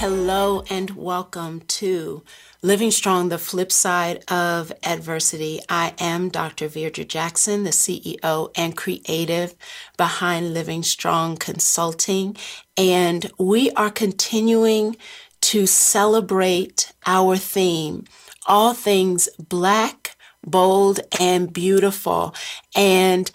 Hello, and welcome to Living Strong, the flip side of adversity. I am Dr. Virdra Jackson, the CEO and creative behind Living Strong Consulting. And we are continuing to celebrate our theme, all things black, bold, and beautiful. And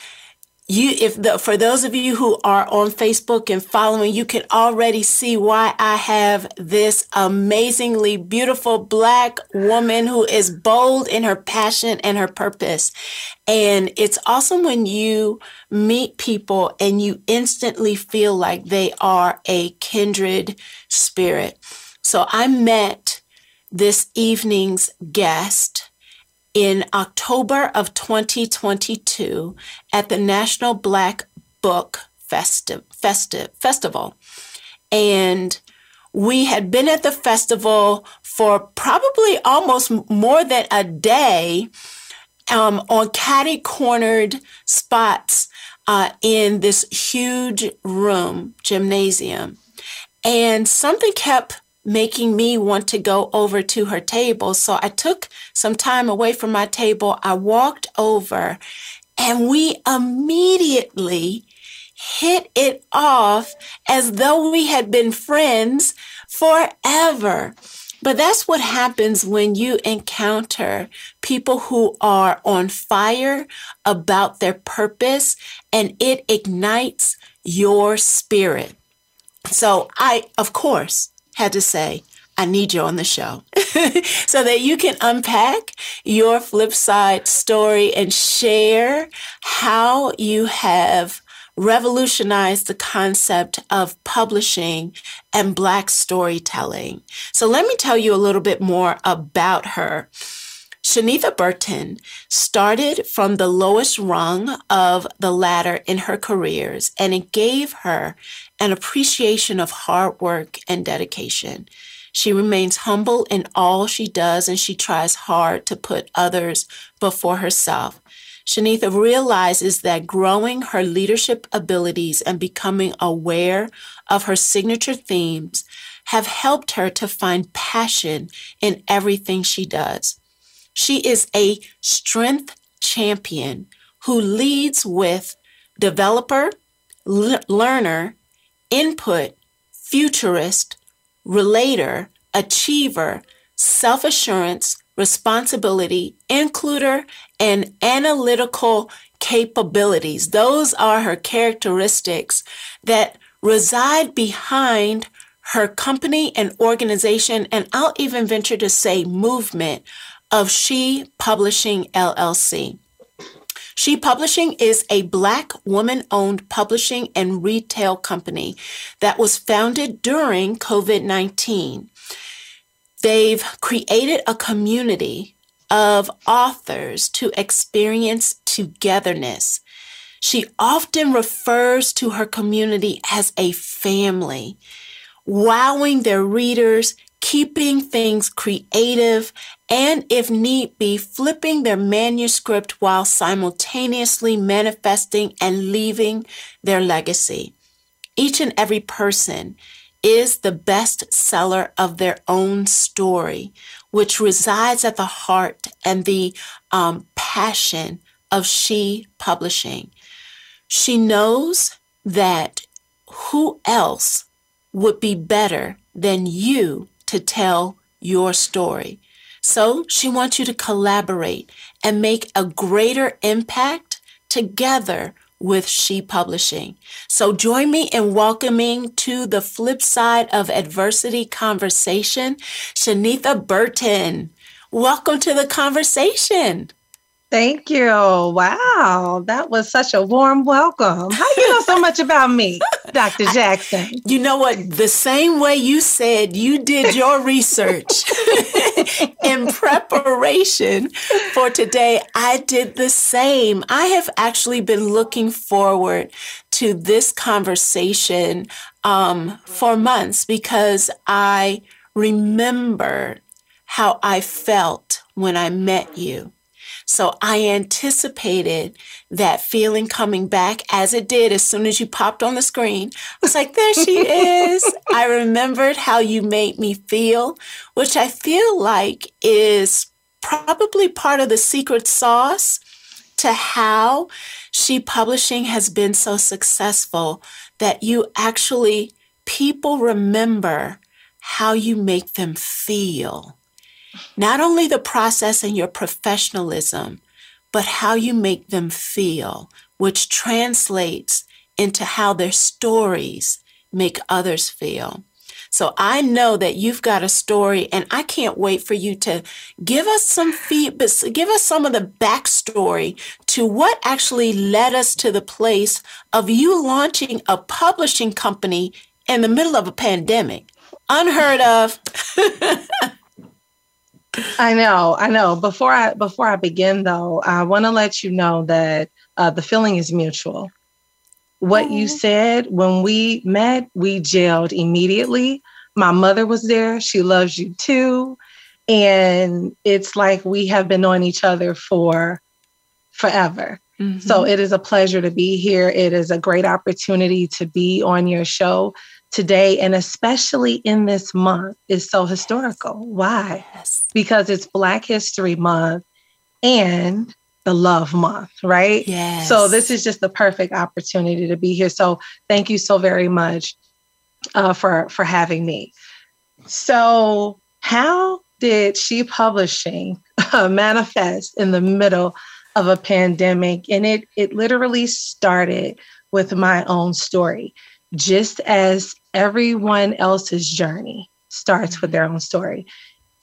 you if the for those of you who are on Facebook and following you can already see why I have this amazingly beautiful black woman who is bold in her passion and her purpose. And it's awesome when you meet people and you instantly feel like they are a kindred spirit. So I met this evening's guest in October of 2022 at the National Black Book Festi- Festi- Festival. And we had been at the festival for probably almost more than a day um, on catty cornered spots uh, in this huge room, gymnasium. And something kept making me want to go over to her table. So I took some time away from my table. I walked over and we immediately hit it off as though we had been friends forever. But that's what happens when you encounter people who are on fire about their purpose and it ignites your spirit. So I, of course, had to say, I need you on the show so that you can unpack your flip side story and share how you have revolutionized the concept of publishing and Black storytelling. So let me tell you a little bit more about her. Shanitha Burton started from the lowest rung of the ladder in her careers, and it gave her an appreciation of hard work and dedication. She remains humble in all she does, and she tries hard to put others before herself. Shanitha realizes that growing her leadership abilities and becoming aware of her signature themes have helped her to find passion in everything she does. She is a strength champion who leads with developer, learner, input, futurist, relator, achiever, self assurance, responsibility, includer, and analytical capabilities. Those are her characteristics that reside behind her company and organization, and I'll even venture to say movement of She Publishing LLC. She Publishing is a Black woman owned publishing and retail company that was founded during COVID 19. They've created a community of authors to experience togetherness. She often refers to her community as a family, wowing their readers keeping things creative, and if need be, flipping their manuscript while simultaneously manifesting and leaving their legacy. Each and every person is the best seller of their own story, which resides at the heart and the um, passion of She Publishing. She knows that who else would be better than you to tell your story. So she wants you to collaborate and make a greater impact together with She Publishing. So join me in welcoming to the flip side of adversity conversation, Shanitha Burton. Welcome to the conversation. Thank you. Wow, that was such a warm welcome. How do you know so much about me, Dr. Jackson? You know what? The same way you said you did your research in preparation preparation for today, I did the same. I have actually been looking forward to this conversation um, for months because I remember how I felt when I met you. So I anticipated that feeling coming back as it did as soon as you popped on the screen. I was like, there she is. I remembered how you made me feel, which I feel like is probably part of the secret sauce to how She Publishing has been so successful that you actually, people remember how you make them feel not only the process and your professionalism, but how you make them feel, which translates into how their stories make others feel. So I know that you've got a story, and I can't wait for you to give us some feedback, give us some of the backstory to what actually led us to the place of you launching a publishing company in the middle of a pandemic. Unheard of. I know, I know. Before I before I begin though, I want to let you know that uh, the feeling is mutual. What you said when we met, we jailed immediately. My mother was there. She loves you too. And it's like we have been on each other for forever. Mm-hmm. So it is a pleasure to be here. It is a great opportunity to be on your show today and especially in this month is so historical. Why? Yes. Because it's Black History Month and the love month, right? Yes. So this is just the perfect opportunity to be here. So thank you so very much uh, for for having me. So how did she publishing uh, manifest in the middle of a pandemic? And it it literally started with my own story just as everyone else's journey starts with their own story.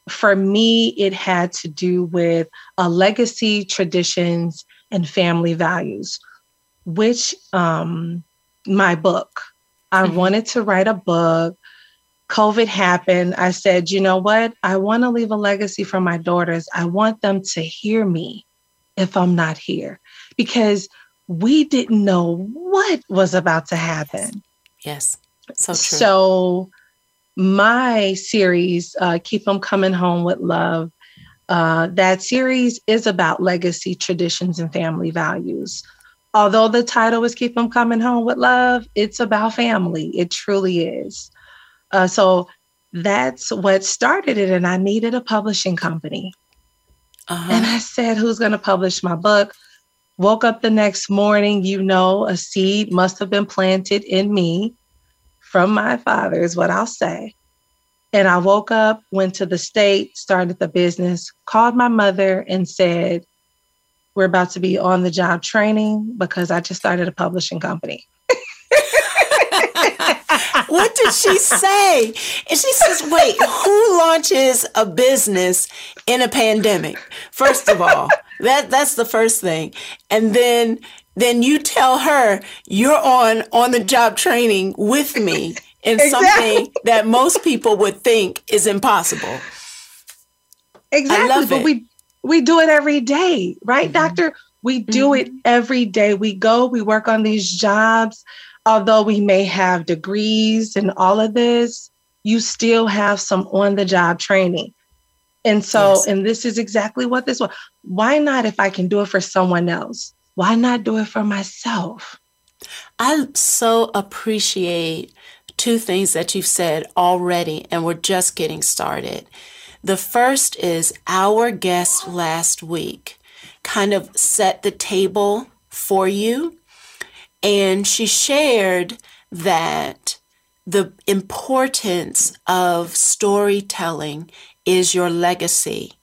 For me, it had to do with a legacy, traditions, and family values, which um, my book. I mm-hmm. wanted to write a book. COVID happened. I said, you know what? I want to leave a legacy for my daughters. I want them to hear me if I'm not here because we didn't know what was about to happen. Yes. So true. So my series, uh, Keep Them Coming Home with Love, uh, that series is about legacy, traditions, and family values. Although the title is Keep Them Coming Home with Love, it's about family. It truly is. Uh, so that's what started it. And I needed a publishing company. Uh-huh. And I said, Who's going to publish my book? Woke up the next morning, you know, a seed must have been planted in me from my father, is what I'll say. And I woke up, went to the state, started the business, called my mother, and said, We're about to be on the job training because I just started a publishing company. what did she say? And she says, wait, who launches a business in a pandemic? First of all, that that's the first thing. And then then you tell her you're on on the job training with me in exactly. something that most people would think is impossible. Exactly. but it. we we do it every day, right, mm-hmm. doctor? We do mm-hmm. it every day. We go, we work on these jobs. Although we may have degrees and all of this, you still have some on the job training. And so, yes. and this is exactly what this was. Why not if I can do it for someone else? Why not do it for myself? I so appreciate two things that you've said already, and we're just getting started. The first is our guest last week kind of set the table for you, and she shared that the importance of storytelling is your legacy.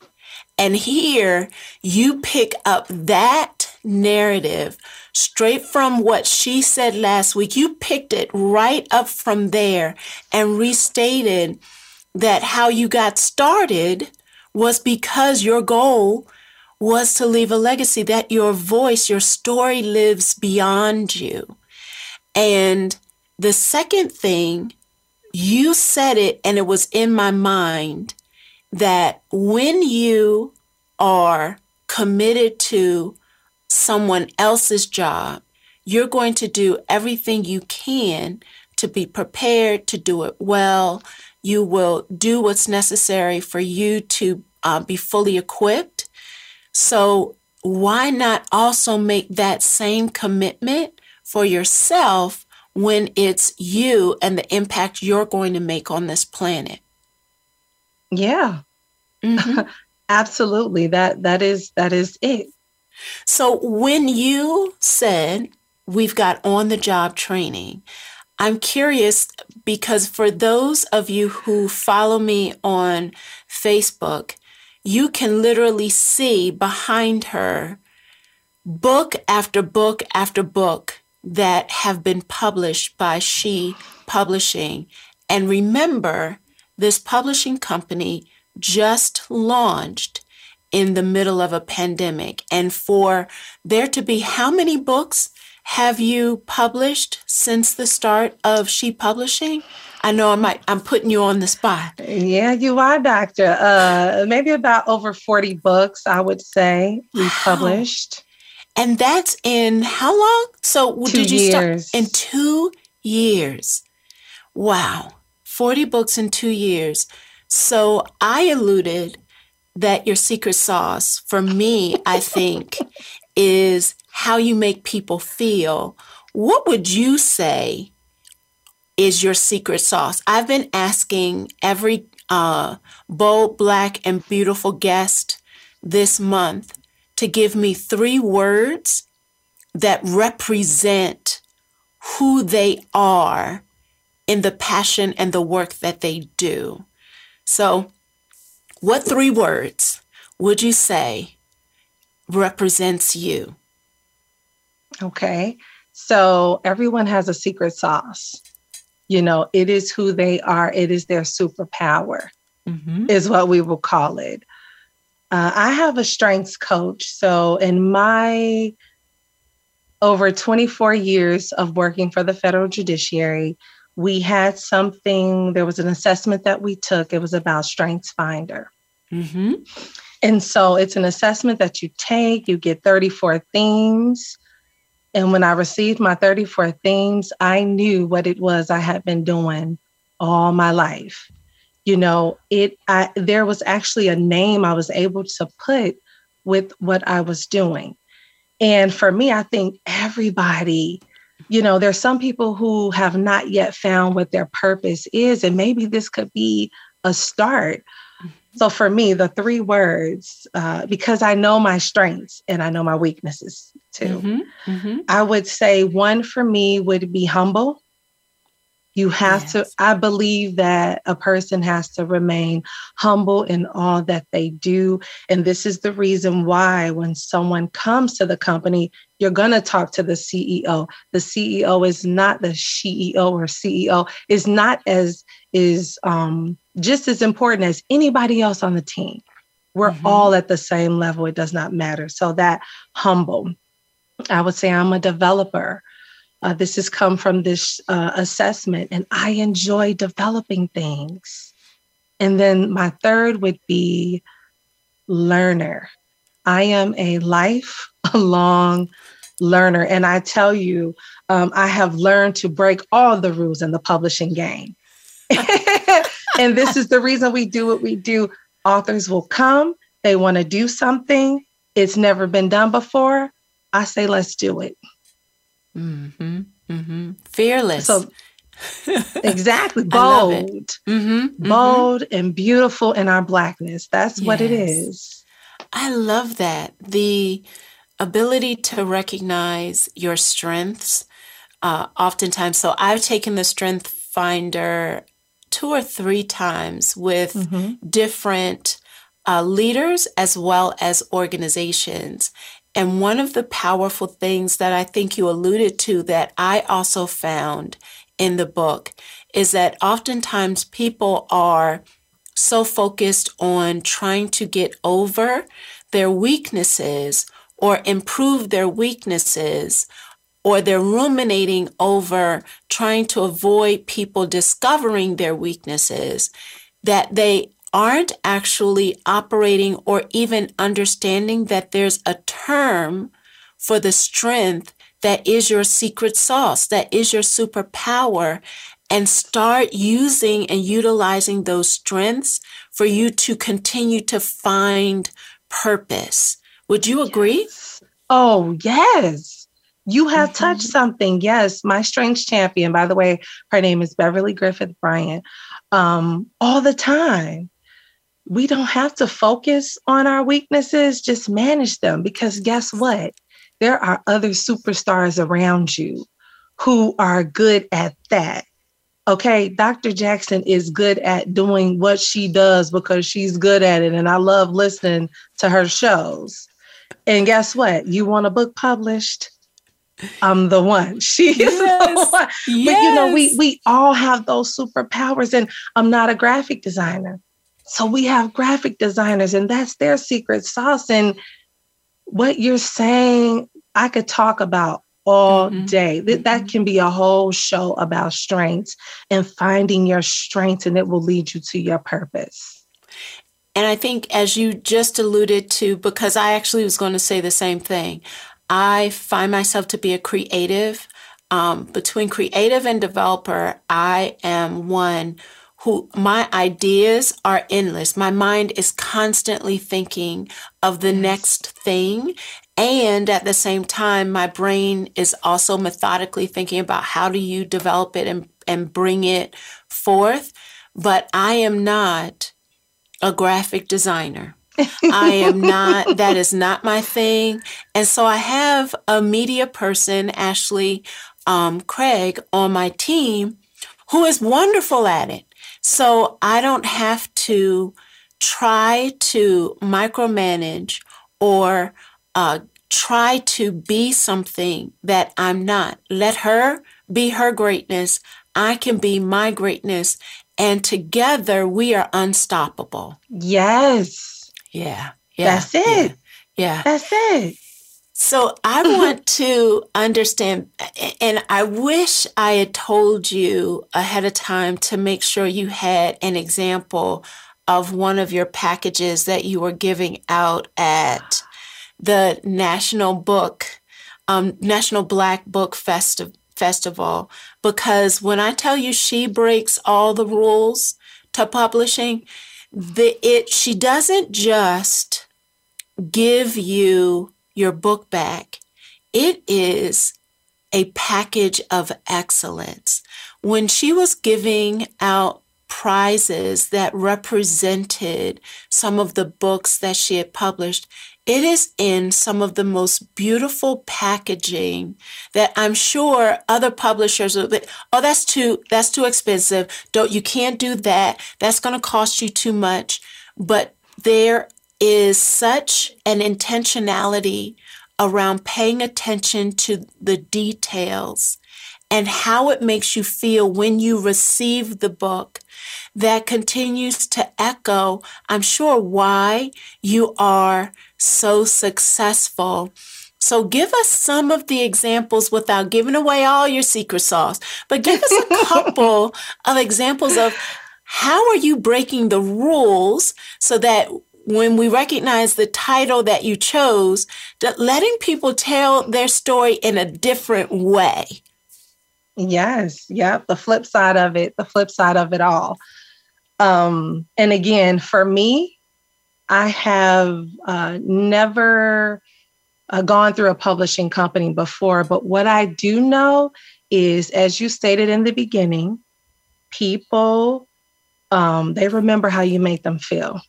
And here you pick up that narrative straight from what she said last week. You picked it right up from there and restated that how you got started was because your goal was to leave a legacy, that your voice, your story lives beyond you. And the second thing, you said it and it was in my mind that when you are committed to someone else's job, you're going to do everything you can to be prepared to do it well. You will do what's necessary for you to uh, be fully equipped. So, why not also make that same commitment for yourself when it's you and the impact you're going to make on this planet? Yeah. Mm-hmm. Absolutely. That that is that is it. So when you said we've got on the job training, I'm curious because for those of you who follow me on Facebook, you can literally see behind her book after book after book that have been published by She Publishing. And remember, this publishing company just launched in the middle of a pandemic. And for there to be how many books have you published since the start of She Publishing? I know I might I'm putting you on the spot. Yeah, you are, Doctor. Uh maybe about over 40 books, I would say, we wow. published. And that's in how long? So two did you years. start in two years? Wow. 40 books in two years. So I alluded that your secret sauce for me, I think, is how you make people feel. What would you say is your secret sauce? I've been asking every uh, bold, black, and beautiful guest this month to give me three words that represent who they are in the passion and the work that they do. So, what three words would you say represents you? Okay. So everyone has a secret sauce. You know, it is who they are, it is their superpower, mm-hmm. is what we will call it. Uh, I have a strengths coach. So, in my over 24 years of working for the federal judiciary, we had something, there was an assessment that we took. It was about Strengths Finder. Mm-hmm. And so it's an assessment that you take, you get 34 themes. And when I received my 34 themes, I knew what it was I had been doing all my life. You know, it I there was actually a name I was able to put with what I was doing. And for me, I think everybody you know, there's some people who have not yet found what their purpose is, and maybe this could be a start. So for me, the three words, uh, because I know my strengths and I know my weaknesses too, mm-hmm, mm-hmm. I would say one for me would be humble. You have yes. to, I believe that a person has to remain humble in all that they do. And this is the reason why when someone comes to the company, you're going to talk to the CEO. The CEO is not the CEO or CEO, is not as, is um, just as important as anybody else on the team. We're mm-hmm. all at the same level. It does not matter. So that humble. I would say I'm a developer. Uh, this has come from this uh, assessment, and I enjoy developing things. And then my third would be learner. I am a lifelong learner. And I tell you, um, I have learned to break all the rules in the publishing game. and this is the reason we do what we do. Authors will come, they want to do something, it's never been done before. I say, let's do it. Mm-hmm, mm-hmm. Fearless. So, exactly. Bold. Mm-hmm, mm-hmm, Bold and beautiful in our blackness. That's yes. what it is. I love that. The ability to recognize your strengths. Uh, oftentimes, so I've taken the Strength Finder two or three times with mm-hmm. different uh, leaders as well as organizations. And one of the powerful things that I think you alluded to that I also found in the book is that oftentimes people are so focused on trying to get over their weaknesses or improve their weaknesses or they're ruminating over trying to avoid people discovering their weaknesses that they aren't actually operating or even understanding that there's a term for the strength that is your secret sauce, that is your superpower, and start using and utilizing those strengths for you to continue to find purpose. Would you agree? Yes. Oh, yes. You have mm-hmm. touched something. Yes. My strengths champion, by the way, her name is Beverly Griffith Bryant. Um, all the time. We don't have to focus on our weaknesses, just manage them because guess what? There are other superstars around you who are good at that. Okay, Dr. Jackson is good at doing what she does because she's good at it. And I love listening to her shows. And guess what? You want a book published? I'm the one. She yes. the one. Yes. But you know, we we all have those superpowers. And I'm not a graphic designer. So we have graphic designers, and that's their secret sauce. And what you're saying, I could talk about all mm-hmm. day. That, that mm-hmm. can be a whole show about strengths and finding your strengths, and it will lead you to your purpose. And I think, as you just alluded to, because I actually was going to say the same thing, I find myself to be a creative. Um, between creative and developer, I am one who my ideas are endless. My mind is constantly thinking of the next thing. And at the same time, my brain is also methodically thinking about how do you develop it and, and bring it forth. But I am not a graphic designer. I am not, that is not my thing. And so I have a media person, Ashley um, Craig, on my team who is wonderful at it. So I don't have to try to micromanage or uh, try to be something that I'm not. Let her be her greatness. I can be my greatness. And together we are unstoppable. Yes. Yeah. Yeah. That's it. Yeah. yeah. That's it. So I want to understand, and I wish I had told you ahead of time to make sure you had an example of one of your packages that you were giving out at the National Book, um, National Black Book Festi- Festival. Because when I tell you she breaks all the rules to publishing, the, it she doesn't just give you your book back. It is a package of excellence. When she was giving out prizes that represented some of the books that she had published, it is in some of the most beautiful packaging that I'm sure other publishers will be, oh, that's too, that's too expensive. Don't, you can't do that. That's going to cost you too much. But there is such an intentionality around paying attention to the details and how it makes you feel when you receive the book that continues to echo, I'm sure, why you are so successful. So give us some of the examples without giving away all your secret sauce, but give us a couple of examples of how are you breaking the rules so that when we recognize the title that you chose, that letting people tell their story in a different way. Yes, yep. The flip side of it, the flip side of it all. Um, and again, for me, I have uh, never uh, gone through a publishing company before, but what I do know is, as you stated in the beginning, people um, they remember how you make them feel.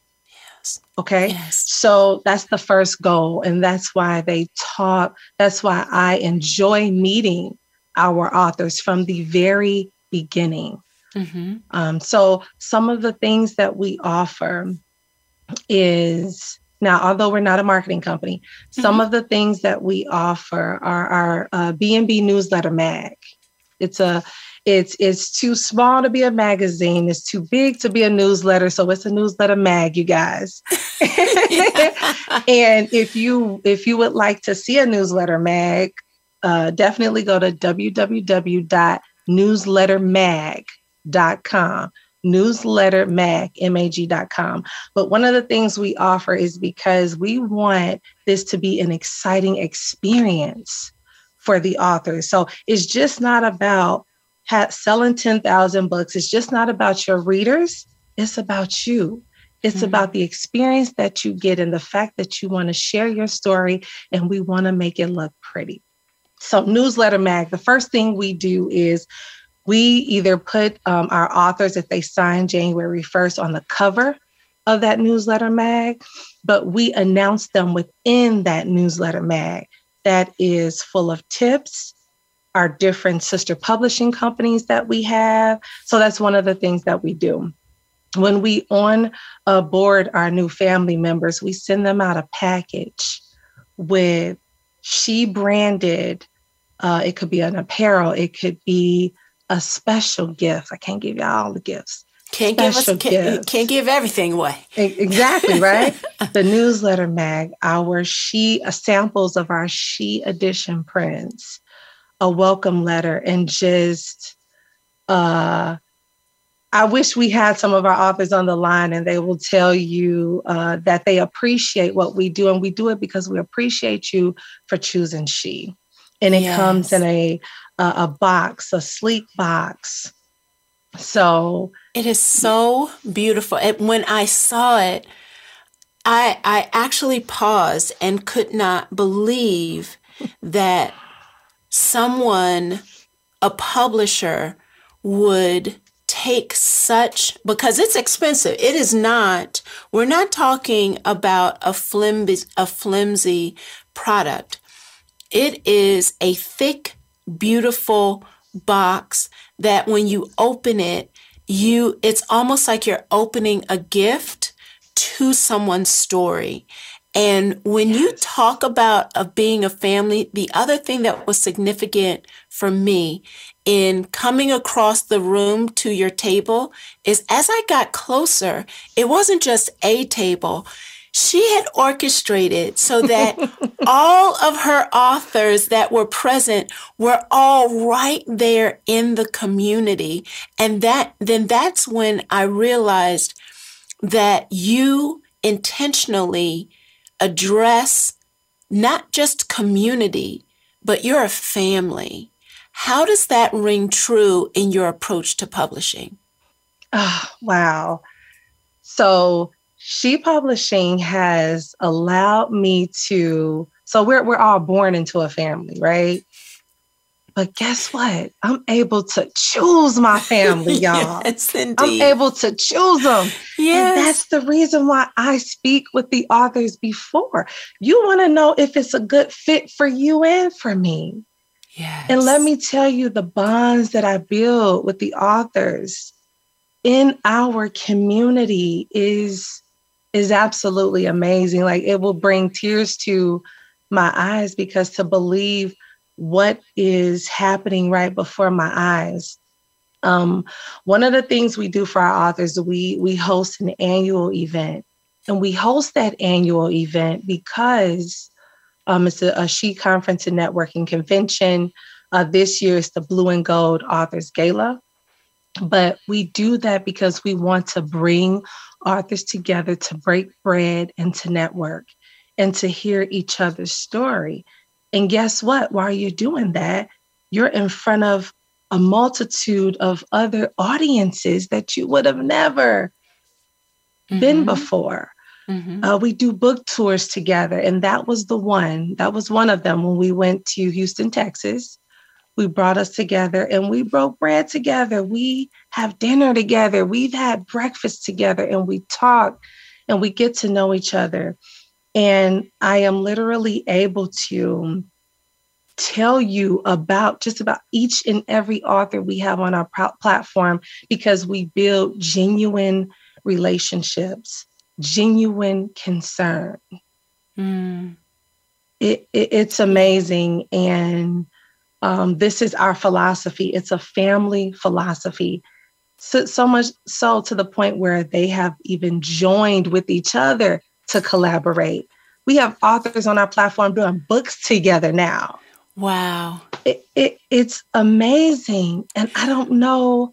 Okay. Yes. So that's the first goal. And that's why they talk. That's why I enjoy meeting our authors from the very beginning. Mm-hmm. Um, so some of the things that we offer is now, although we're not a marketing company, mm-hmm. some of the things that we offer are our uh, B&B newsletter mag. It's a it's it's too small to be a magazine. It's too big to be a newsletter. So it's a newsletter mag, you guys. and if you if you would like to see a newsletter mag, uh, definitely go to www.newslettermag.com. newslettermag.com. But one of the things we offer is because we want this to be an exciting experience for the authors. So it's just not about ha- selling 10,000 books. It's just not about your readers. It's about you. It's mm-hmm. about the experience that you get and the fact that you want to share your story and we want to make it look pretty. So, Newsletter Mag, the first thing we do is we either put um, our authors, if they sign January 1st, on the cover of that newsletter mag, but we announce them within that newsletter mag that is full of tips, our different sister publishing companies that we have. So that's one of the things that we do. When we on uh, board our new family members, we send them out a package with she branded. Uh, it could be an apparel. It could be a special gift. I can't give you all all the gifts. Can't special give us can't, can't, give everything away. Exactly, right? the newsletter mag, our she uh, samples of our she edition prints, a welcome letter, and just uh I wish we had some of our authors on the line and they will tell you uh, that they appreciate what we do. And we do it because we appreciate you for choosing she. And it yes. comes in a, a, a box, a sleek box. So it is so beautiful. And when I saw it, I I actually paused and could not believe that someone, a publisher, would take such because it's expensive. It is not. We're not talking about a flimsy a flimsy product. It is a thick, beautiful box that when you open it, you it's almost like you're opening a gift to someone's story. And when yes. you talk about of being a family, the other thing that was significant for me in coming across the room to your table is as I got closer, it wasn't just a table she had orchestrated so that all of her authors that were present were all right there in the community and that then that's when i realized that you intentionally address not just community but you're a family. How does that ring true in your approach to publishing? Oh wow. So she Publishing has allowed me to, so we're, we're all born into a family, right? But guess what? I'm able to choose my family, y'all. yes, indeed. I'm able to choose them. Yes. And that's the reason why I speak with the authors before. You want to know if it's a good fit for you and for me. Yes. And let me tell you the bonds that I build with the authors in our community is is absolutely amazing. Like it will bring tears to my eyes because to believe what is happening right before my eyes. Um, one of the things we do for our authors, we we host an annual event, and we host that annual event because um, it's a, a She Conference and Networking Convention. Uh, this year is the Blue and Gold Authors Gala, but we do that because we want to bring authors together to break bread and to network and to hear each other's story. And guess what? While you're doing that, you're in front of a multitude of other audiences that you would have never mm-hmm. been before. Mm-hmm. Uh, we do book tours together, and that was the one. That was one of them when we went to Houston, Texas we brought us together and we broke bread together. We have dinner together. We've had breakfast together and we talk and we get to know each other. And I am literally able to tell you about just about each and every author we have on our platform because we build genuine relationships, genuine concern. Mm. It, it, it's amazing. And um, this is our philosophy. It's a family philosophy. So, so much so to the point where they have even joined with each other to collaborate. We have authors on our platform doing books together now. Wow. It, it, it's amazing. And I don't know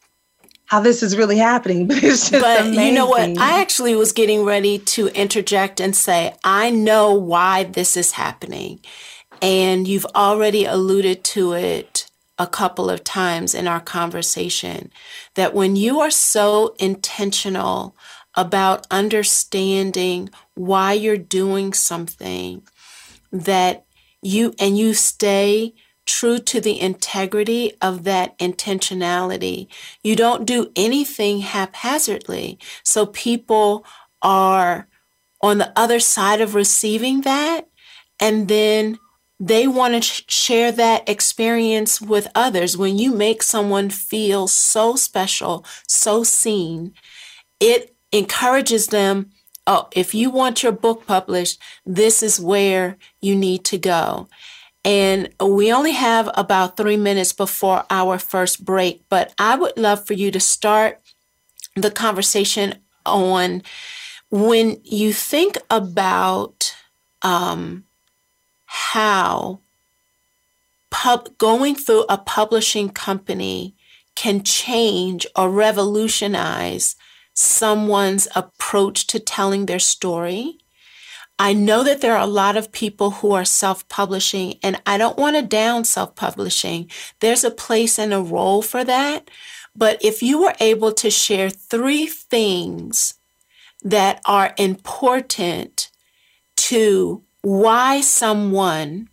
how this is really happening. But it's just But amazing. you know what? I actually was getting ready to interject and say, I know why this is happening. And you've already alluded to it a couple of times in our conversation that when you are so intentional about understanding why you're doing something, that you and you stay true to the integrity of that intentionality. You don't do anything haphazardly. So people are on the other side of receiving that and then they want to sh- share that experience with others. When you make someone feel so special, so seen, it encourages them. Oh, if you want your book published, this is where you need to go. And we only have about three minutes before our first break, but I would love for you to start the conversation on when you think about um, how pub- going through a publishing company can change or revolutionize someone's approach to telling their story. I know that there are a lot of people who are self publishing, and I don't want to down self publishing. There's a place and a role for that. But if you were able to share three things that are important to why someone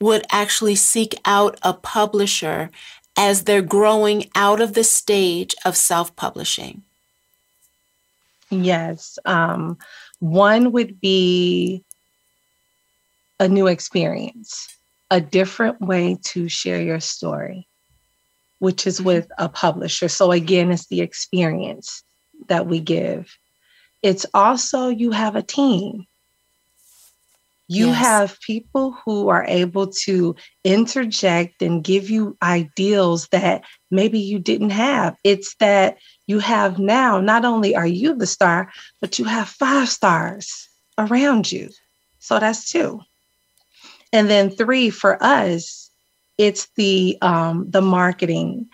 would actually seek out a publisher as they're growing out of the stage of self publishing. Yes. Um, one would be a new experience, a different way to share your story, which is with a publisher. So, again, it's the experience that we give. It's also you have a team. You Yes. have people who are able to interject and give you ideals that maybe you didn't have. It's that you have now, not only are you the star, but you have five stars around you. So that's two. And then three for us, it's the um, the marketing.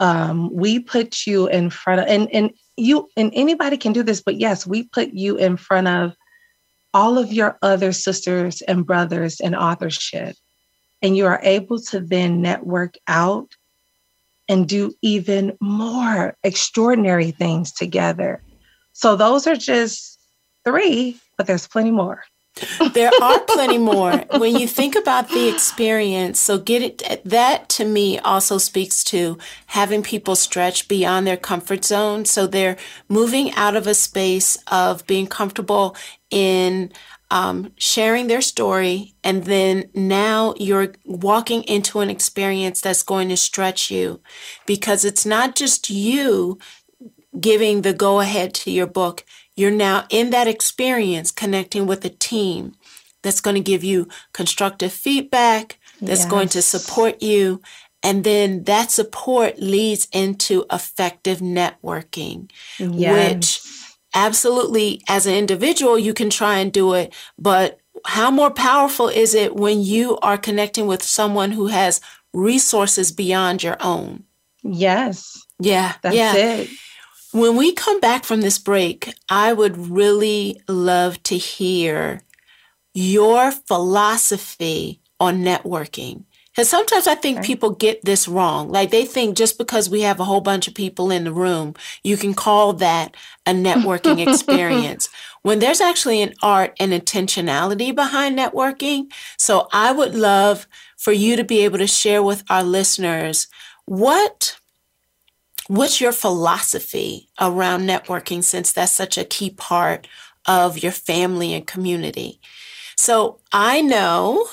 Um, we put you in front of and and you and anybody can do this, but yes, we put you in front of all of your other sisters and brothers in authorship. And you are able to then network out and do even more extraordinary things together. So those are just three, but there's plenty more. There are plenty more. When you think about the experience so get it that to me also speaks to having people stretch beyond their comfort zone. So they're moving out of a space of being comfortable in um, sharing their story and then now you're walking into an experience that's going to stretch you. Because it's not just you giving the go ahead to your book you're now in that experience connecting with a team that's going to give you constructive feedback, that's going to support you. And then that support leads into effective networking, which absolutely, as an individual, you can try and do it. But how more powerful is it when you are connecting with someone who has resources beyond your own? yes, Yeah. that's yeah. it. When we come back from this break, I would really love to hear your philosophy on networking. Because sometimes I think people get this wrong. Like they think just because we have a whole bunch of people in the room, you can call that a networking experience. When there's actually an art and intentionality behind networking. So I would love for you to be able to share with our listeners what what's your philosophy around networking since that's such a key part of your family and community so i know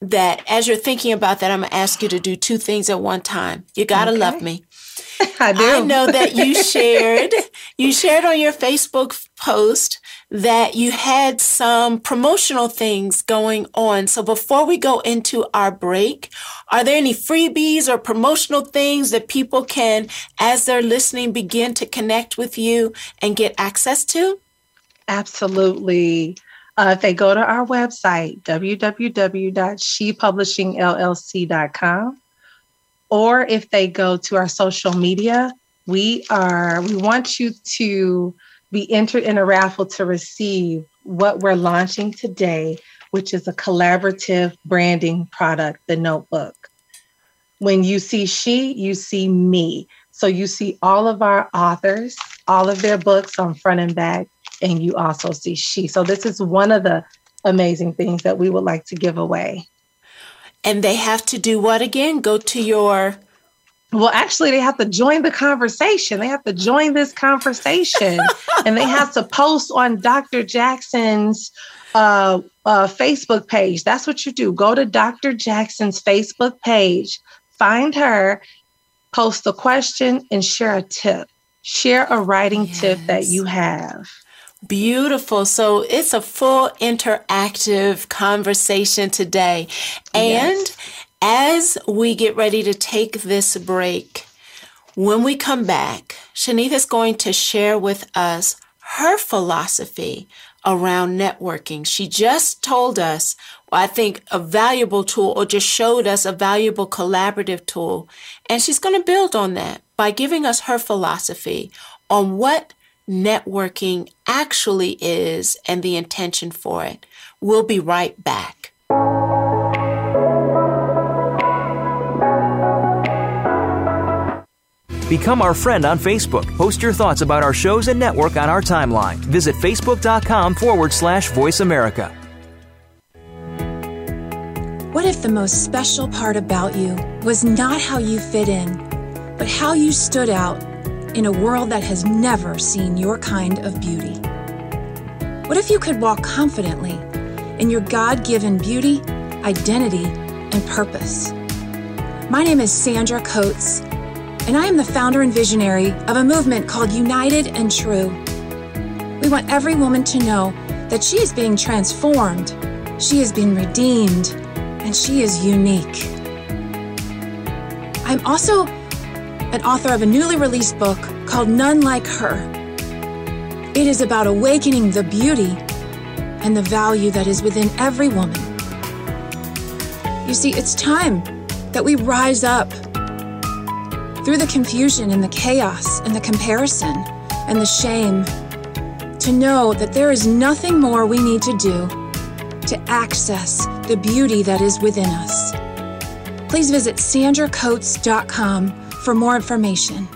that as you're thinking about that i'm going to ask you to do two things at one time you got to Okay. love me I do. I know that you shared you shared on your Facebook post that you had some promotional things going on. So before we go into our break, are there any freebies or promotional things that people can as they're listening begin to connect with you and get access to? Absolutely. Uh, if they go to our website, www.shepublishingllc.com, or if they go to our social media, we are we want you to be entered in a raffle to receive what we're launching today, which is a collaborative branding product, the notebook. When you see she, you see me. So you see all of our authors, all of their books on front and back, and you also see she. So this is one of the amazing things that we would like to give away. And they have to do what again? Go to your well, actually, they have to join the conversation. They have to join this conversation and they have to post on Dr. Jackson's uh, uh, Facebook page. That's what you do. Go to Dr. Jackson's Facebook page, find her, post a question, and share a tip. Share a writing yes. tip that you have. Beautiful. So it's a full interactive conversation today. And yes. As we get ready to take this break, when we come back, Shanita is going to share with us her philosophy around networking. She just told us, I think, a valuable tool or just showed us a valuable collaborative tool. And she's going to build on that by giving us her philosophy on what networking actually is and the intention for it. We'll be right back. Become our friend on Facebook. Post your thoughts about our shows and network on our timeline. Visit facebook.com forward slash voice America. What if the most special part about you was not how you fit in, but how you stood out in a world that has never seen your kind of beauty? What if you could walk confidently in your God given beauty, identity, and purpose? My name is Sandra Coates, and I am the founder and visionary of a movement called United and True. We want every woman to know that she is being transformed, she is being redeemed, and she is unique. I'm also an author of a newly released book called None Like Her. It is about awakening the beauty and the value that is within every woman. You see, it's time that we rise up through the confusion and the chaos and the comparison and the shame to know that there is nothing more we need to do to access the beauty that is within us. Please visit sandracoates.com for more information.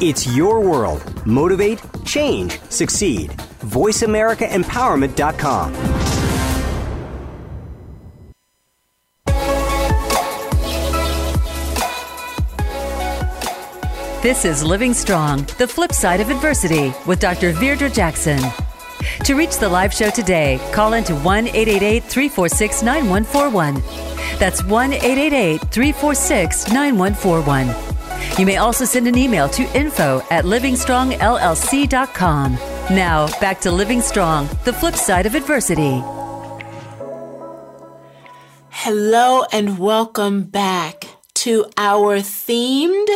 It's your world. Motivate, change, succeed. VoiceAmericaEmpowerment.com. This is Living Strong, the flip side of adversity, with Dr. Virdra Jackson. To reach the live show today, call into 1 888 346 9141. That's 1 888 346 9141. You may also send an email to info at livingstrongllc.com. Now, back to Living Strong, the flip side of adversity. Hello, and welcome back to our themed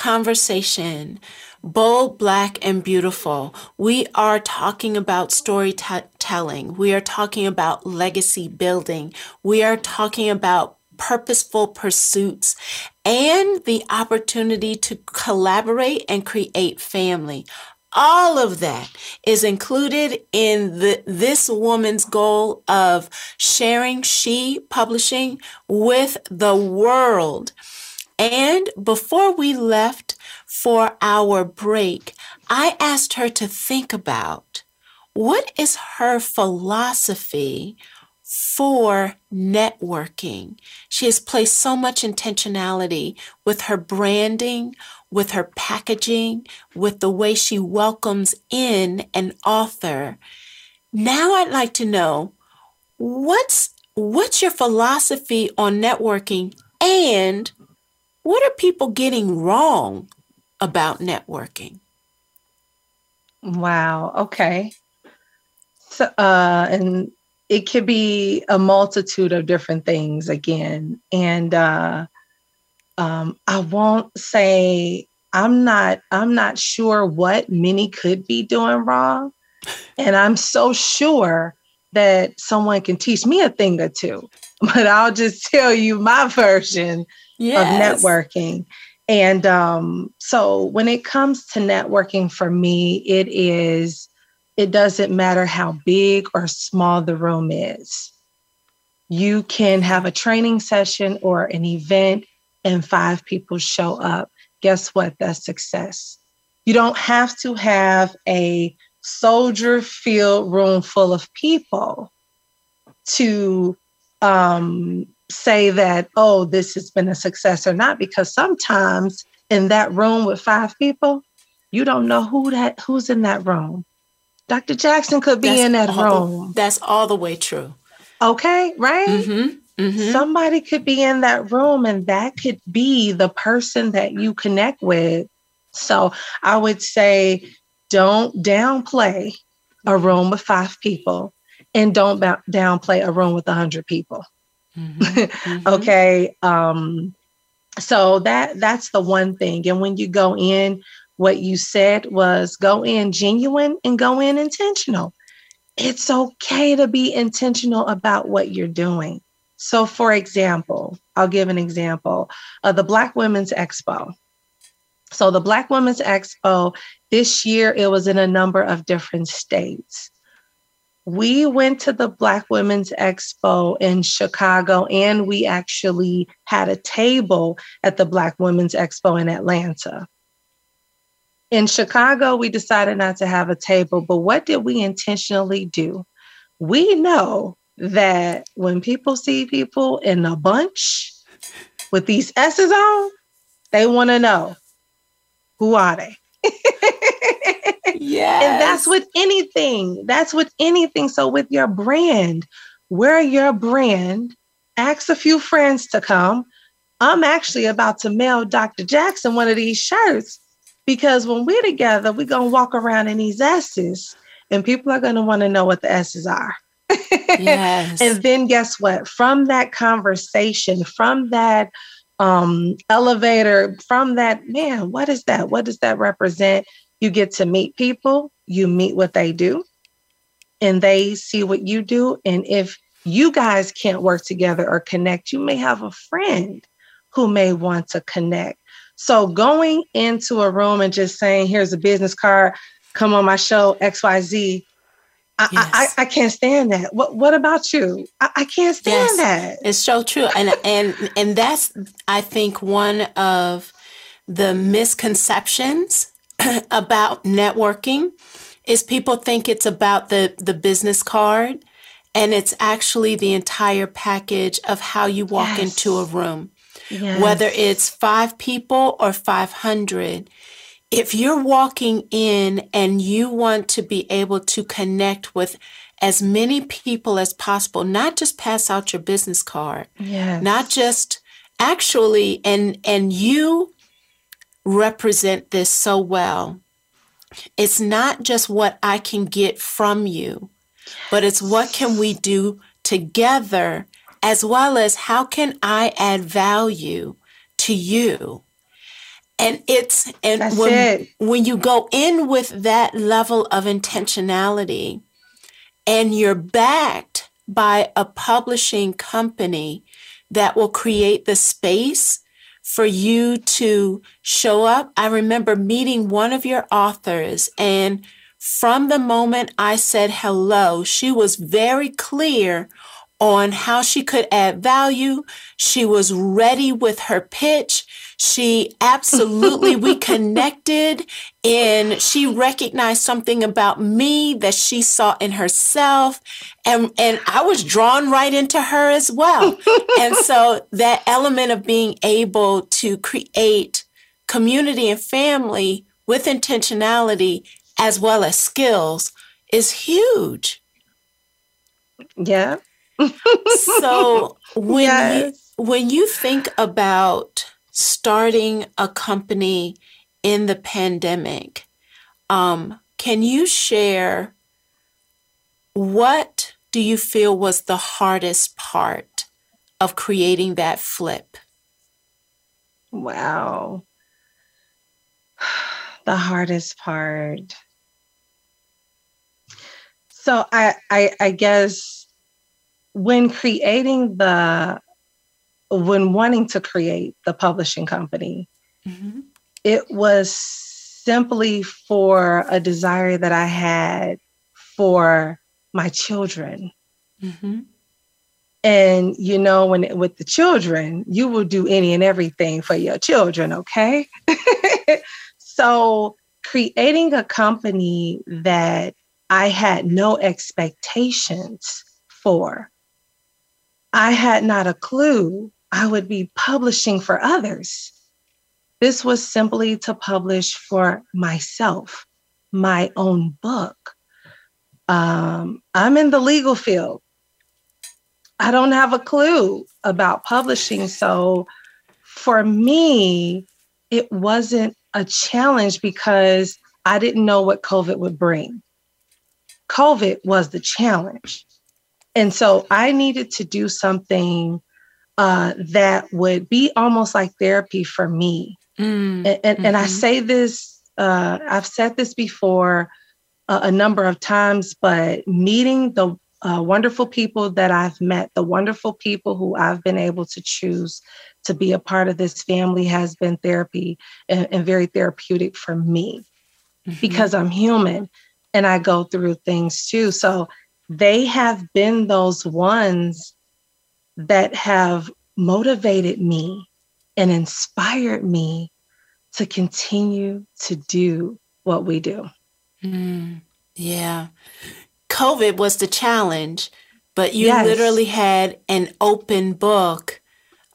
conversation bold, black, and beautiful. We are talking about storytelling. We are talking about legacy building. We are talking about purposeful pursuits and the opportunity to collaborate and create family. All of that is included in the, this woman's goal of sharing she publishing with the world. And before we left for our break, I asked her to think about what is her philosophy for networking. She has placed so much intentionality with her branding, with her packaging, with the way she welcomes in an author. Now I'd like to know what's what's your philosophy on networking and what are people getting wrong about networking? Wow. Okay. So, uh, and it could be a multitude of different things again. And uh, um, I won't say I'm not. I'm not sure what many could be doing wrong, and I'm so sure that someone can teach me a thing or two. But I'll just tell you my version yes. of networking. And um, so when it comes to networking for me, it is, it doesn't matter how big or small the room is. You can have a training session or an event and five people show up. Guess what? That's success. You don't have to have a soldier filled room full of people to um, say that, oh, this has been a success or not, because sometimes in that room with five people, you don't know who that who's in that room. Dr. Jackson could be that's in that room. The, that's all the way true. Okay, right? Mm-hmm, mm-hmm. Somebody could be in that room, and that could be the person that you connect with. So I would say, don't downplay a room with five people, and don't downplay a room with a hundred people. Mm-hmm. mm-hmm. okay. Um, so that that's the one thing. And when you go in, what you said was go in genuine and go in intentional. It's okay to be intentional about what you're doing. So, for example, I'll give an example of the Black Women's Expo. So, the Black Women's Expo this year, it was in a number of different states we went to the Black Women's Expo in Chicago, and we actually had a table at the Black Women's Expo in Atlanta. In Chicago, we decided not to have a table, but what did we intentionally do? We know that when people see people in a bunch with these S's on, they want to know who are they? Yes. And that's with anything. That's with anything. So with your brand, wear your brand, ask a few friends to come. I'm actually about to mail Dr. Jackson one of these shirts because when we're together, we're going to walk around in these S's and people are going to want to know what the S's are. Yes. and then guess what? From that conversation, from that um, elevator, from that, man, what is that? What does that represent? You get to meet people, you meet what they do, and they see what you do. And if you guys can't work together or connect, you may have a friend who may want to connect. So going into a room and just saying, here's a business card, come on my show, XYZ. I, yes. I, I, can't stand that. What what about you? I, I can't stand yes, that. It's so true. And and and that's I think one of the misconceptions about networking is people think it's about the, the business card and it's actually the entire package of how you walk yes. into a room. Yes. Whether it's five people or 500, if you're walking in and you want to be able to connect with as many people as possible, not just pass out your business card, yes. not just actually, and, and you represent this so well. It's not just what I can get from you, but it's what can we do together as well as how can I add value to you? And it's and That's when it. when you go in with that level of intentionality and you're backed by a publishing company that will create the space for you to show up. I remember meeting one of your authors and from the moment I said hello, she was very clear on how she could add value. She was ready with her pitch. She absolutely, we connected and she recognized something about me that she saw in herself. And, and I was drawn right into her as well. and so that element of being able to create community and family with intentionality as well as skills is huge. Yeah. so when yes. you, when you think about starting a company in the pandemic. Um, can you share what do you feel was the hardest part of creating that flip? Wow. The hardest part. So I, I I guess when creating the when wanting to create the publishing company, mm-hmm. it was simply for a desire that I had for my children. Mm-hmm. And you know, when with the children, you will do any and everything for your children, okay? so creating a company that I had no expectations for. I had not a clue I would be publishing for others. This was simply to publish for myself, my own book. Um, I'm in the legal field. I don't have a clue about publishing. So for me, it wasn't a challenge because I didn't know what COVID would bring. COVID was the challenge. And so I needed to do something uh, that would be almost like therapy for me. Mm, and, and, mm-hmm. and, I say this, uh, I've said this before uh, a number of times, but meeting the uh, wonderful people that I've met, the wonderful people who I've been able to choose to be a part of this family has been therapy and, and very therapeutic for me mm-hmm. because I'm human and I go through things too. So they have been those ones that have motivated me and inspired me to continue to do what we do. Mm, yeah. COVID was the challenge, but you yes. literally had an open book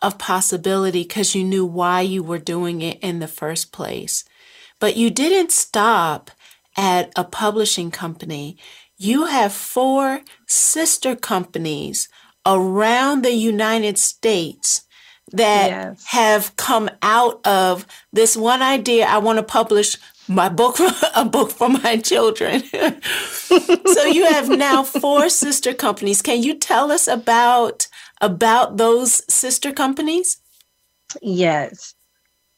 of possibility because you knew why you were doing it in the first place. But you didn't stop at a publishing company. You have four sister companies around the United States that yes. have come out of this one idea I want to publish my book a book for my children. so you have now four sister companies. Can you tell us about about those sister companies? Yes.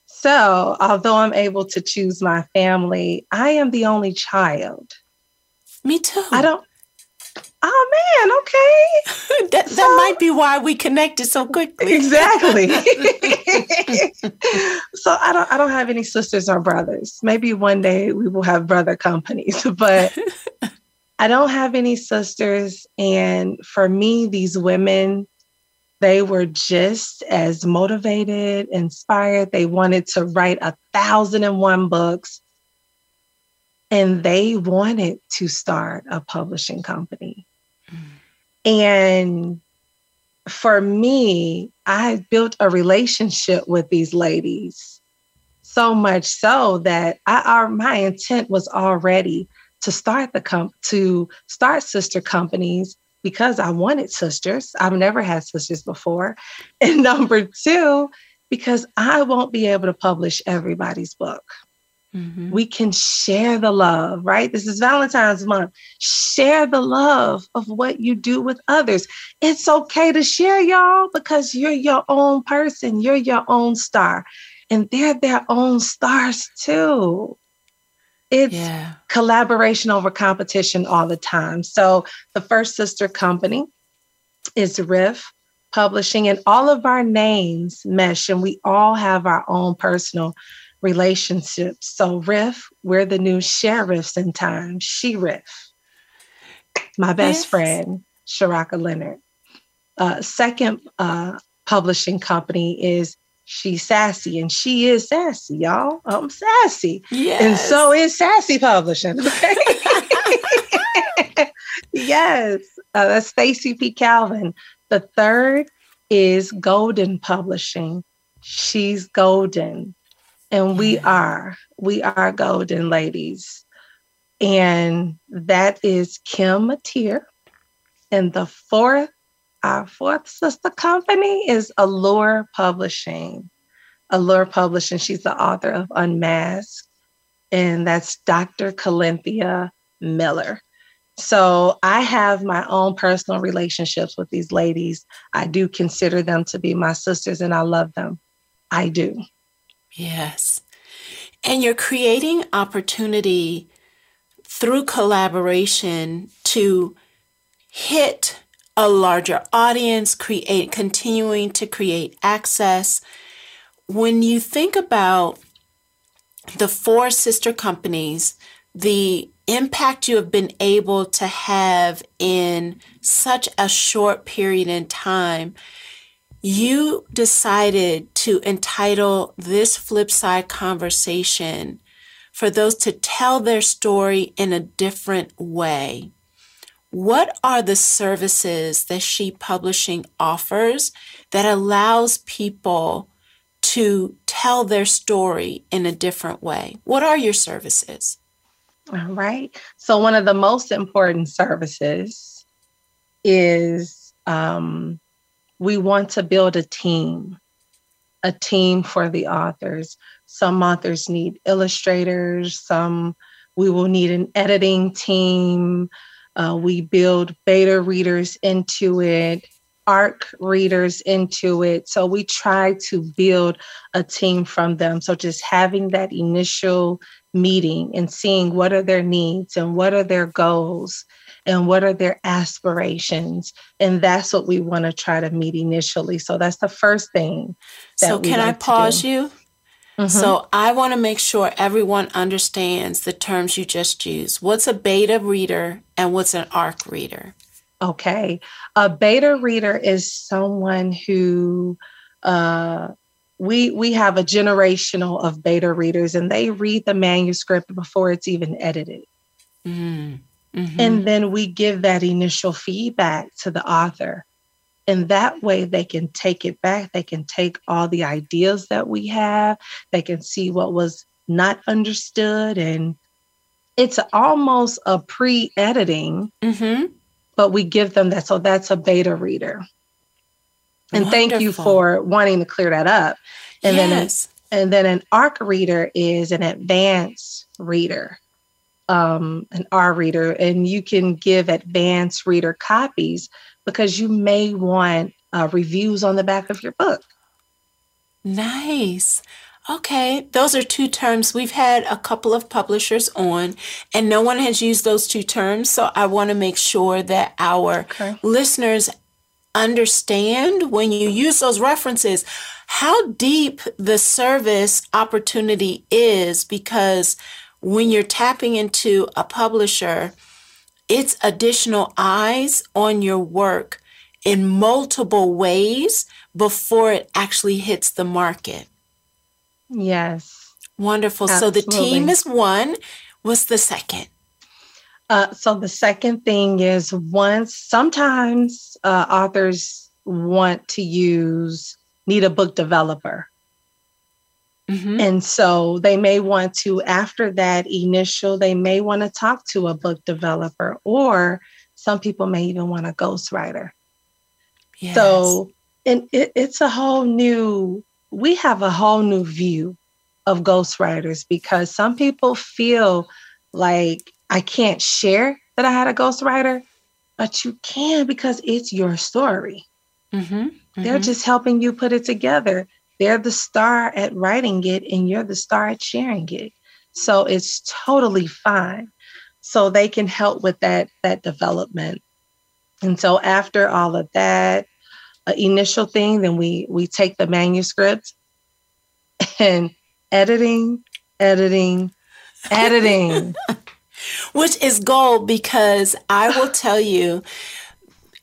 So, although I'm able to choose my family, I am the only child. Me too. I don't Oh man, okay. that, so, that might be why we connected so quickly. Exactly. so I don't I don't have any sisters or brothers. Maybe one day we will have brother companies, but I don't have any sisters and for me these women they were just as motivated, inspired. They wanted to write a thousand and one books and they wanted to start a publishing company. And for me, I built a relationship with these ladies so much so that I, our, my intent was already to start the comp to start sister companies because I wanted sisters. I've never had sisters before. And number two, because I won't be able to publish everybody's book. Mm-hmm. We can share the love, right? This is Valentine's month. Share the love of what you do with others. It's okay to share, y'all, because you're your own person, you're your own star, and they're their own stars too. It's yeah. collaboration over competition all the time. So, the first sister company is Riff Publishing, and all of our names mesh, and we all have our own personal relationships. So, Riff, we're the new sheriffs in time. She Riff, my best yes. friend, Sharaka Leonard. Uh, second uh, publishing company is She Sassy, and she is sassy, y'all. I'm sassy. Yes. And so is Sassy Publishing. yes. Uh, that's Stacy P. Calvin. The third is Golden Publishing. She's golden. And we mm-hmm. are, we are golden ladies. And that is Kim Matier. And the fourth, our fourth sister company is Allure Publishing. Allure Publishing, she's the author of Unmasked. And that's Dr. Calinthia Miller. So I have my own personal relationships with these ladies. I do consider them to be my sisters and I love them. I do. Yes. And you're creating opportunity through collaboration to hit a larger audience, create continuing to create access. When you think about the four sister companies, the impact you have been able to have in such a short period in time, you decided to entitle this flip side conversation for those to tell their story in a different way. What are the services that She Publishing offers that allows people to tell their story in a different way? What are your services? All right. So, one of the most important services is um, we want to build a team, a team for the authors. Some authors need illustrators, some we will need an editing team. Uh, we build beta readers into it, ARC readers into it. So we try to build a team from them. So just having that initial meeting and seeing what are their needs and what are their goals and what are their aspirations. And that's what we want to try to meet initially. So that's the first thing. so, can I pause you? Mm-hmm. So, I want to make sure everyone understands the terms you just used. What's a beta reader and what's an ARC reader? Okay. A beta reader is someone who, uh, we we have a generational of beta readers and they read the manuscript before it's even edited mm. Mm-hmm. And then we give that initial feedback to the author. And that way they can take it back. They can take all the ideas that we have, they can see what was not understood. And it's almost a pre editing, mm-hmm. but we give them that. So that's a beta reader. And Wonderful. thank you for wanting to clear that up. And yes. then and then an ARC reader is an advanced reader um, an R reader, and you can give advanced reader copies because you may want uh, reviews on the back of your book. Nice. Okay, those are two terms. We've had a couple of publishers on, and no one has used those two terms. So I want to make sure that our okay. listeners understand when you use those references how deep the service opportunity is because when you're tapping into a publisher, it's additional eyes on your work in multiple ways before it actually hits the market. Yes. Wonderful. Absolutely. So the team is one. What's the second? Uh, so the second thing is once sometimes uh, authors want to use need a book developer Mm-hmm. And so they may want to, after that initial, they may want to talk to a book developer, or some people may even want a ghostwriter. Yes. So, and it, it's a whole new, we have a whole new view of ghostwriters because some people feel like I can't share that I had a ghostwriter, but you can because it's your story. Mm-hmm. Mm-hmm. They're just helping you put it together. They're the star at writing it, and you're the star at sharing it. So it's totally fine. So they can help with that that development. And so after all of that uh, initial thing, then we we take the manuscript and editing, editing, editing. Which is gold because I will tell you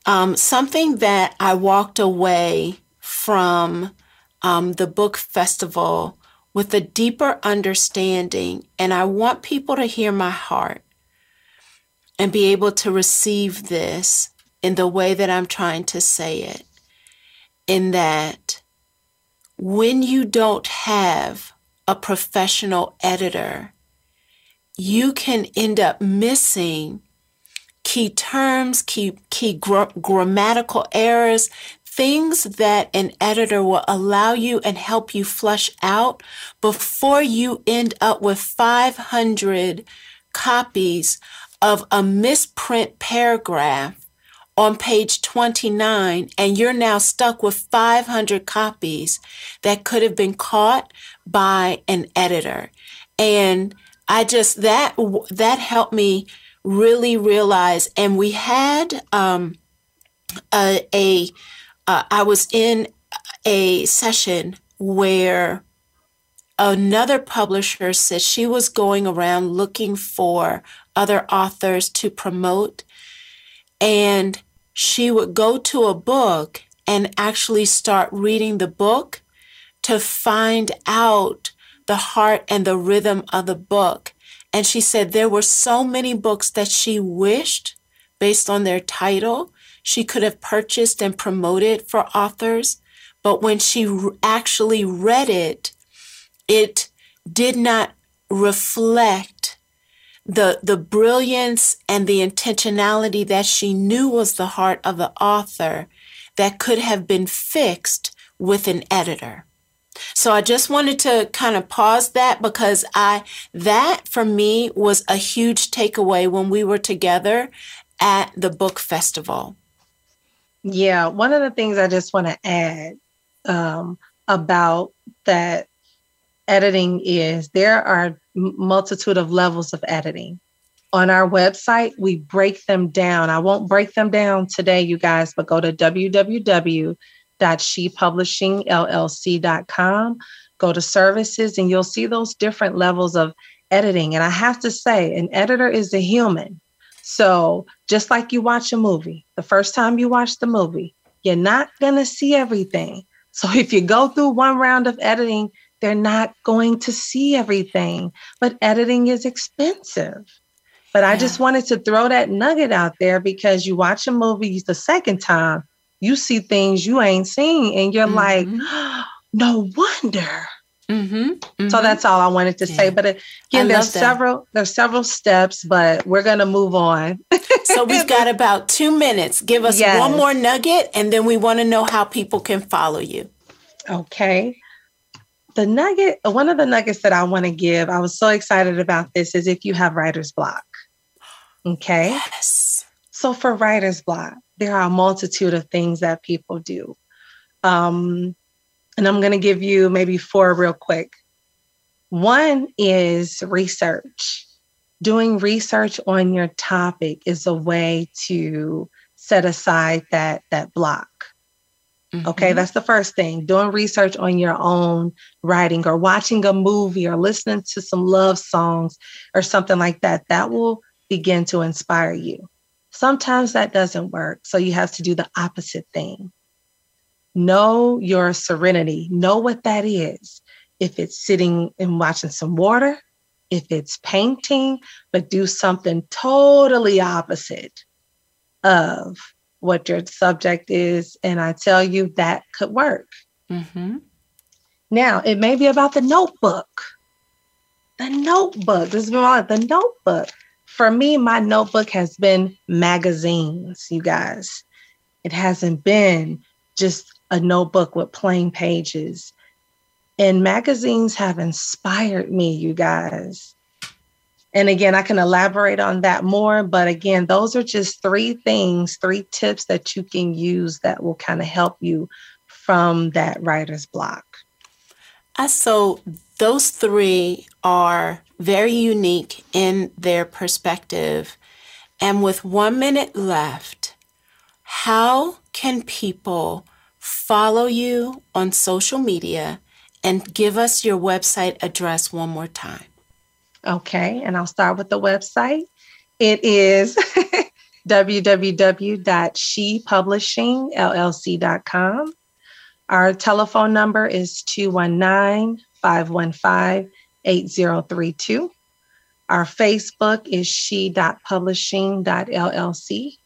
um, something that I walked away from um, the book festival with a deeper understanding. And I want people to hear my heart and be able to receive this in the way that I'm trying to say it. In that, when you don't have a professional editor, you can end up missing key terms, key, key gr- grammatical errors things that an editor will allow you and help you flush out before you end up with 500 copies of a misprint paragraph on page 29 and you're now stuck with 500 copies that could have been caught by an editor. And i just that that helped me really realize and we had um, a, a uh, I was in a session where another publisher said she was going around looking for other authors to promote and she would go to a book and actually start reading the book to find out the heart and the rhythm of the book. And she said there were so many books that she wished, based on their title, she could have purchased and promoted for authors. But when she actually read it, it did not reflect the, the brilliance and the intentionality that she knew was the heart of the author that could have been fixed with an editor. So I just wanted to kind of pause that because I, that for me was a huge takeaway when we were together at the book festival. Yeah. One of the things I just want to add um, about that editing is there are multitude of levels of editing. On our website we break them down. I won't break them down today you guys but go to www.shepublishingllc.com go to services and you'll see those different levels of editing. And i have to say an editor is a human so just like you watch a movie the first time you watch the movie you're not going to see everything so if you go through one round of editing they're not going to see everything. But editing is expensive. But yeah. I just wanted to throw that nugget out there because you watch a movie the second time, you see things you ain't seen, and you're mm-hmm. like, oh, no wonder. Mm-hmm, mm-hmm. So that's all I wanted to yeah. say. But again, there's several there's several steps, but we're gonna move on. so we've got about two minutes. Give us yes. one more nugget, and then we want to know how people can follow you. Okay the nugget, one of the nuggets that I want to give, I was so excited about this, is if you have writer's block. Okay. Yes. So for writer's block, there are a multitude of things that people do. Um, and I'm going to give you maybe four real quick. One is research. Doing research on your topic is a way to set aside that that block. Mm-hmm. Okay, that's the first thing. Doing research on your own writing or watching a movie or listening to some love songs or something like that, that will begin to inspire you. Sometimes that doesn't work. So you have to do the opposite thing. Know your serenity, know what that is. If it's sitting and watching some water, if it's painting, but do something totally opposite of what your subject is. And I tell you that could work. Mm-hmm. Now, it may be about the notebook. The notebook. This is the notebook. For me, my notebook has been magazines, you guys. It hasn't been just a notebook with plain pages. And magazines have inspired me, you guys. And again, I can elaborate on that more. But again, those are just three things, three tips that you can use that will kind of help you from that writer's block. Uh, so, those three are very unique in their perspective. And with one minute left, how can people follow you on social media and give us your website address one more time? Okay, and I'll start with the website. It is www.shepublishingllc.com. Our telephone number is 219 515 8032. Our Facebook is she.publishing.llc.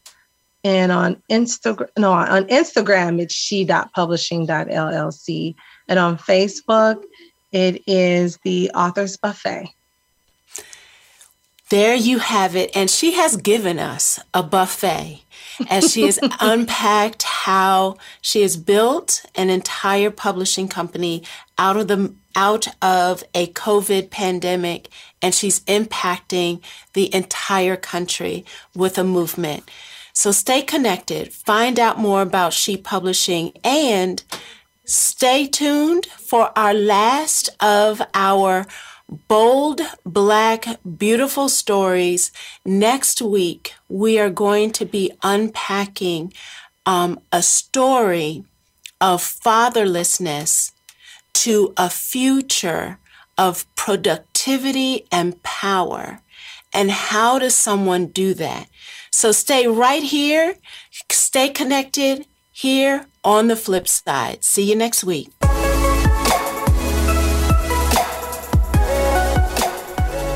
And on Instagram, no, on Instagram, it's she.publishing.llc. And on Facebook, it is the Authors Buffet. There you have it. And she has given us a buffet as she has unpacked how she has built an entire publishing company out of the out of a COVID pandemic and she's impacting the entire country with a movement. So stay connected, find out more about She Publishing and stay tuned for our last of our Bold, black, beautiful stories. Next week, we are going to be unpacking um, a story of fatherlessness to a future of productivity and power. And how does someone do that? So stay right here, stay connected here on the flip side. See you next week.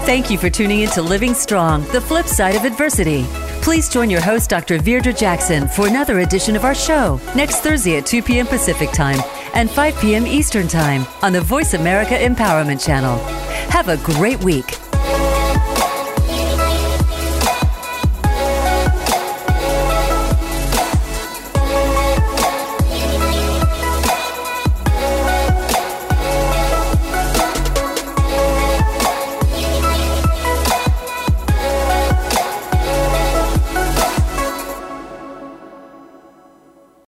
Thank you for tuning in to Living Strong, the flip side of adversity. Please join your host, Dr. Virdra Jackson, for another edition of our show next Thursday at 2 p.m. Pacific Time and 5 p.m. Eastern Time on the Voice America Empowerment Channel. Have a great week.